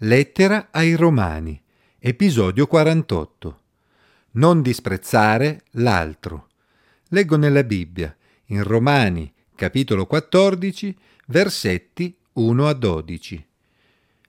Lettera ai Romani, episodio 48. Non disprezzare l'altro. Leggo nella Bibbia, in Romani, capitolo 14, versetti 1 a 12.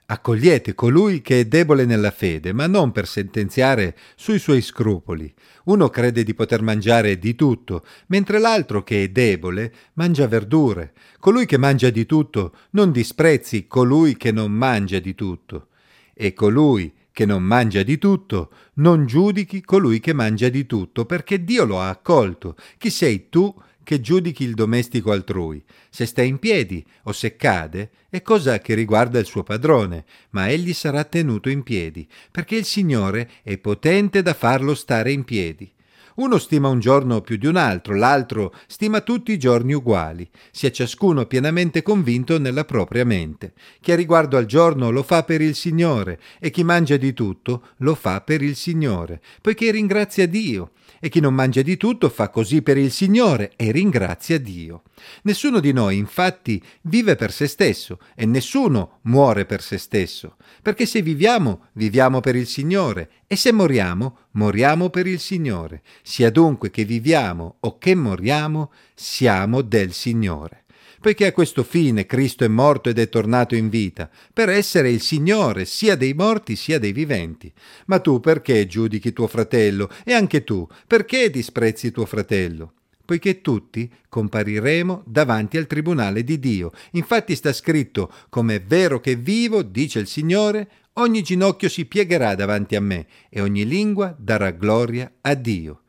Accogliete colui che è debole nella fede, ma non per sentenziare sui suoi scrupoli. Uno crede di poter mangiare di tutto, mentre l'altro che è debole mangia verdure. Colui che mangia di tutto non disprezzi colui che non mangia di tutto. E colui che non mangia di tutto non giudichi colui che mangia di tutto, perché Dio lo ha accolto. Chi sei tu che giudichi il domestico altrui. Se sta in piedi o se cade è cosa che riguarda il suo padrone, ma egli sarà tenuto in piedi, perché il Signore è potente da farlo stare in piedi. Uno stima un giorno più di un altro, l'altro stima tutti i giorni uguali. Sia ciascuno pienamente convinto nella propria mente. Chi ha riguardo al giorno lo fa per il Signore, e chi mangia di tutto lo fa per il Signore, poiché ringrazia Dio e chi non mangia di tutto fa così per il Signore e ringrazia Dio. Nessuno di noi infatti vive per se stesso e nessuno muore per se stesso, perché se viviamo, viviamo per il Signore e se moriamo, moriamo per il Signore. Sia dunque che viviamo o che moriamo, siamo del Signore poiché a questo fine Cristo è morto ed è tornato in vita, per essere il Signore sia dei morti sia dei viventi. Ma tu perché giudichi tuo fratello? E anche tu, perché disprezzi tuo fratello? Poiché tutti compariremo davanti al tribunale di Dio. Infatti sta scritto, come è vero che vivo, dice il Signore, ogni ginocchio si piegherà davanti a me e ogni lingua darà gloria a Dio.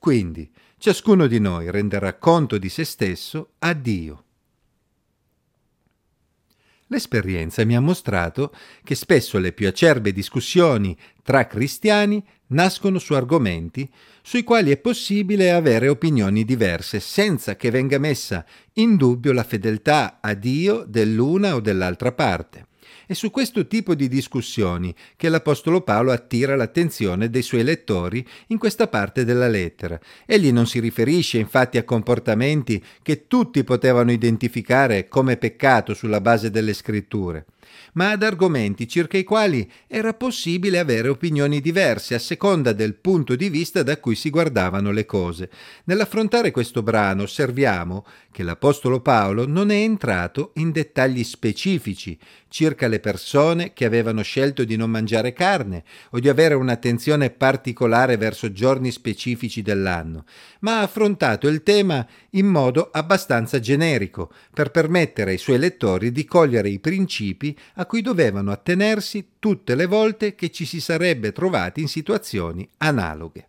Quindi ciascuno di noi renderà conto di se stesso a Dio. L'esperienza mi ha mostrato che spesso le più acerbe discussioni tra cristiani nascono su argomenti sui quali è possibile avere opinioni diverse senza che venga messa in dubbio la fedeltà a Dio dell'una o dell'altra parte. È su questo tipo di discussioni che l'Apostolo Paolo attira l'attenzione dei suoi lettori in questa parte della lettera. Egli non si riferisce infatti a comportamenti che tutti potevano identificare come peccato sulla base delle scritture ma ad argomenti circa i quali era possibile avere opinioni diverse a seconda del punto di vista da cui si guardavano le cose. Nell'affrontare questo brano osserviamo che l'Apostolo Paolo non è entrato in dettagli specifici circa le persone che avevano scelto di non mangiare carne o di avere un'attenzione particolare verso giorni specifici dell'anno, ma ha affrontato il tema in modo abbastanza generico per permettere ai suoi lettori di cogliere i principi a cui dovevano attenersi tutte le volte che ci si sarebbe trovati in situazioni analoghe.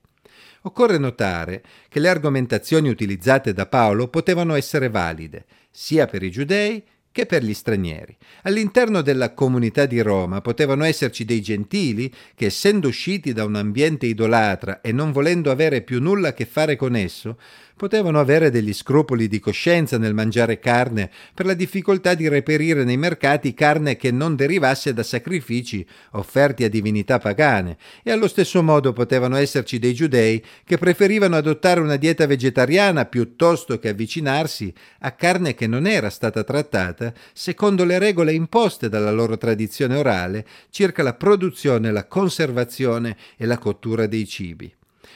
Occorre notare che le argomentazioni utilizzate da Paolo potevano essere valide sia per i giudei che per gli stranieri. All'interno della comunità di Roma potevano esserci dei gentili che, essendo usciti da un ambiente idolatra e non volendo avere più nulla a che fare con esso, potevano avere degli scrupoli di coscienza nel mangiare carne per la difficoltà di reperire nei mercati carne che non derivasse da sacrifici offerti a divinità pagane, e allo stesso modo potevano esserci dei giudei che preferivano adottare una dieta vegetariana piuttosto che avvicinarsi a carne che non era stata trattata secondo le regole imposte dalla loro tradizione orale circa la produzione, la conservazione e la cottura dei cibi.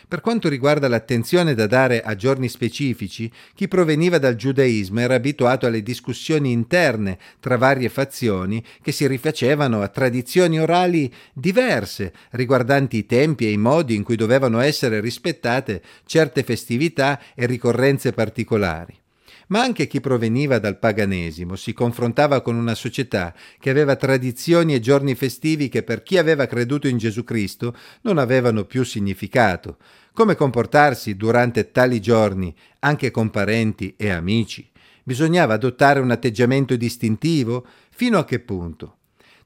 Per quanto riguarda l'attenzione da dare a giorni specifici, chi proveniva dal giudaismo era abituato alle discussioni interne tra varie fazioni che si rifacevano a tradizioni orali diverse riguardanti i tempi e i modi in cui dovevano essere rispettate certe festività e ricorrenze particolari ma anche chi proveniva dal paganesimo si confrontava con una società che aveva tradizioni e giorni festivi che per chi aveva creduto in Gesù Cristo non avevano più significato. Come comportarsi durante tali giorni anche con parenti e amici? Bisognava adottare un atteggiamento distintivo? Fino a che punto?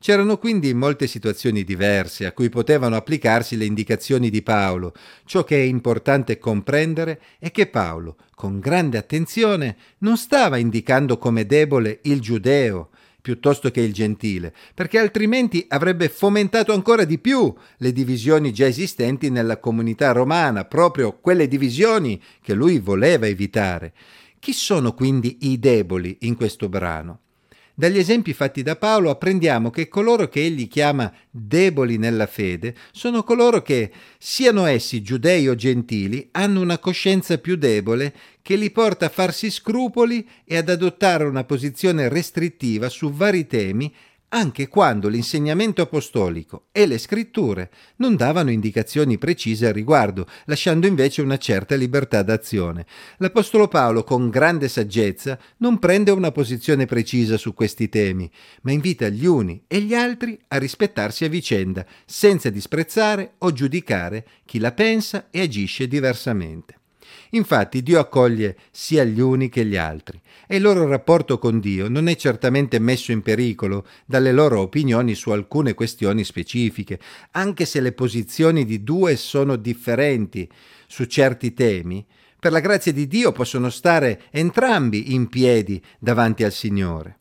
C'erano quindi molte situazioni diverse a cui potevano applicarsi le indicazioni di Paolo. Ciò che è importante comprendere è che Paolo, con grande attenzione, non stava indicando come debole il giudeo, piuttosto che il gentile, perché altrimenti avrebbe fomentato ancora di più le divisioni già esistenti nella comunità romana, proprio quelle divisioni che lui voleva evitare. Chi sono quindi i deboli in questo brano? Dagli esempi fatti da Paolo apprendiamo che coloro che egli chiama deboli nella fede sono coloro che, siano essi giudei o gentili, hanno una coscienza più debole che li porta a farsi scrupoli e ad adottare una posizione restrittiva su vari temi anche quando l'insegnamento apostolico e le scritture non davano indicazioni precise al riguardo, lasciando invece una certa libertà d'azione. L'Apostolo Paolo, con grande saggezza, non prende una posizione precisa su questi temi, ma invita gli uni e gli altri a rispettarsi a vicenda, senza disprezzare o giudicare chi la pensa e agisce diversamente. Infatti Dio accoglie sia gli uni che gli altri e il loro rapporto con Dio non è certamente messo in pericolo dalle loro opinioni su alcune questioni specifiche, anche se le posizioni di due sono differenti su certi temi, per la grazia di Dio possono stare entrambi in piedi davanti al Signore.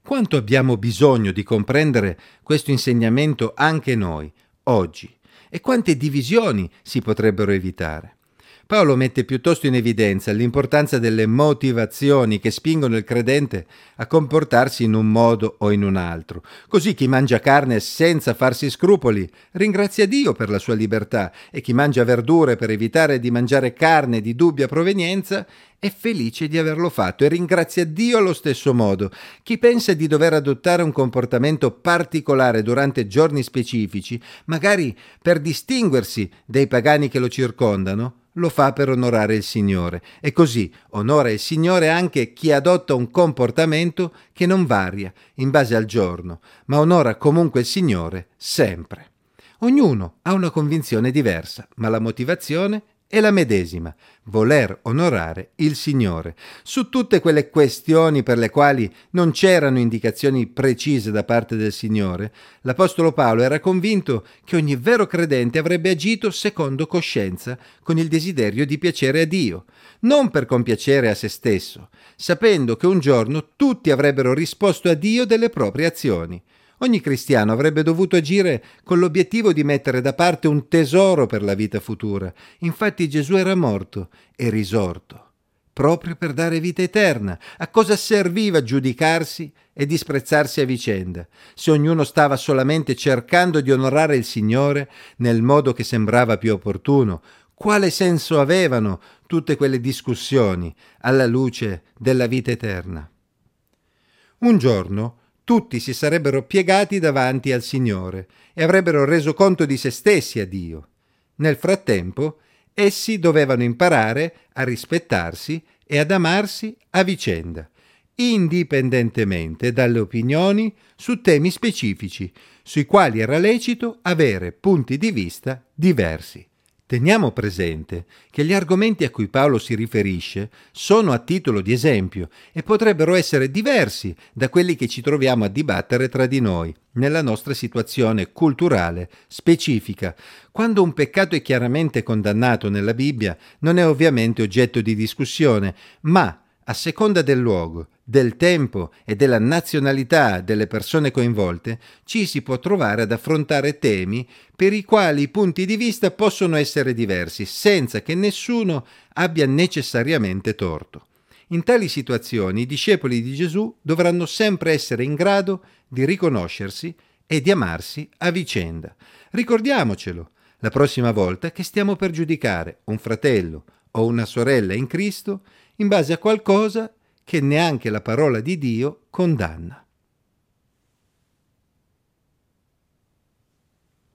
Quanto abbiamo bisogno di comprendere questo insegnamento anche noi, oggi, e quante divisioni si potrebbero evitare. Paolo mette piuttosto in evidenza l'importanza delle motivazioni che spingono il credente a comportarsi in un modo o in un altro. Così chi mangia carne senza farsi scrupoli ringrazia Dio per la sua libertà e chi mangia verdure per evitare di mangiare carne di dubbia provenienza è felice di averlo fatto e ringrazia Dio allo stesso modo. Chi pensa di dover adottare un comportamento particolare durante giorni specifici, magari per distinguersi dai pagani che lo circondano, lo fa per onorare il Signore e così onora il Signore anche chi adotta un comportamento che non varia in base al giorno, ma onora comunque il Signore sempre. Ognuno ha una convinzione diversa, ma la motivazione è la medesima, voler onorare il Signore. Su tutte quelle questioni per le quali non c'erano indicazioni precise da parte del Signore, l'Apostolo Paolo era convinto che ogni vero credente avrebbe agito secondo coscienza, con il desiderio di piacere a Dio, non per compiacere a se stesso, sapendo che un giorno tutti avrebbero risposto a Dio delle proprie azioni. Ogni cristiano avrebbe dovuto agire con l'obiettivo di mettere da parte un tesoro per la vita futura. Infatti Gesù era morto e risorto, proprio per dare vita eterna. A cosa serviva giudicarsi e disprezzarsi a vicenda, se ognuno stava solamente cercando di onorare il Signore nel modo che sembrava più opportuno? Quale senso avevano tutte quelle discussioni alla luce della vita eterna? Un giorno tutti si sarebbero piegati davanti al Signore e avrebbero reso conto di se stessi a Dio. Nel frattempo, essi dovevano imparare a rispettarsi e ad amarsi a vicenda, indipendentemente dalle opinioni su temi specifici, sui quali era lecito avere punti di vista diversi. Teniamo presente che gli argomenti a cui Paolo si riferisce sono a titolo di esempio e potrebbero essere diversi da quelli che ci troviamo a dibattere tra di noi, nella nostra situazione culturale specifica. Quando un peccato è chiaramente condannato nella Bibbia, non è ovviamente oggetto di discussione, ma a seconda del luogo, del tempo e della nazionalità delle persone coinvolte, ci si può trovare ad affrontare temi per i quali i punti di vista possono essere diversi, senza che nessuno abbia necessariamente torto. In tali situazioni i discepoli di Gesù dovranno sempre essere in grado di riconoscersi e di amarsi a vicenda. Ricordiamocelo la prossima volta che stiamo per giudicare un fratello o una sorella in Cristo in base a qualcosa che neanche la parola di Dio condanna.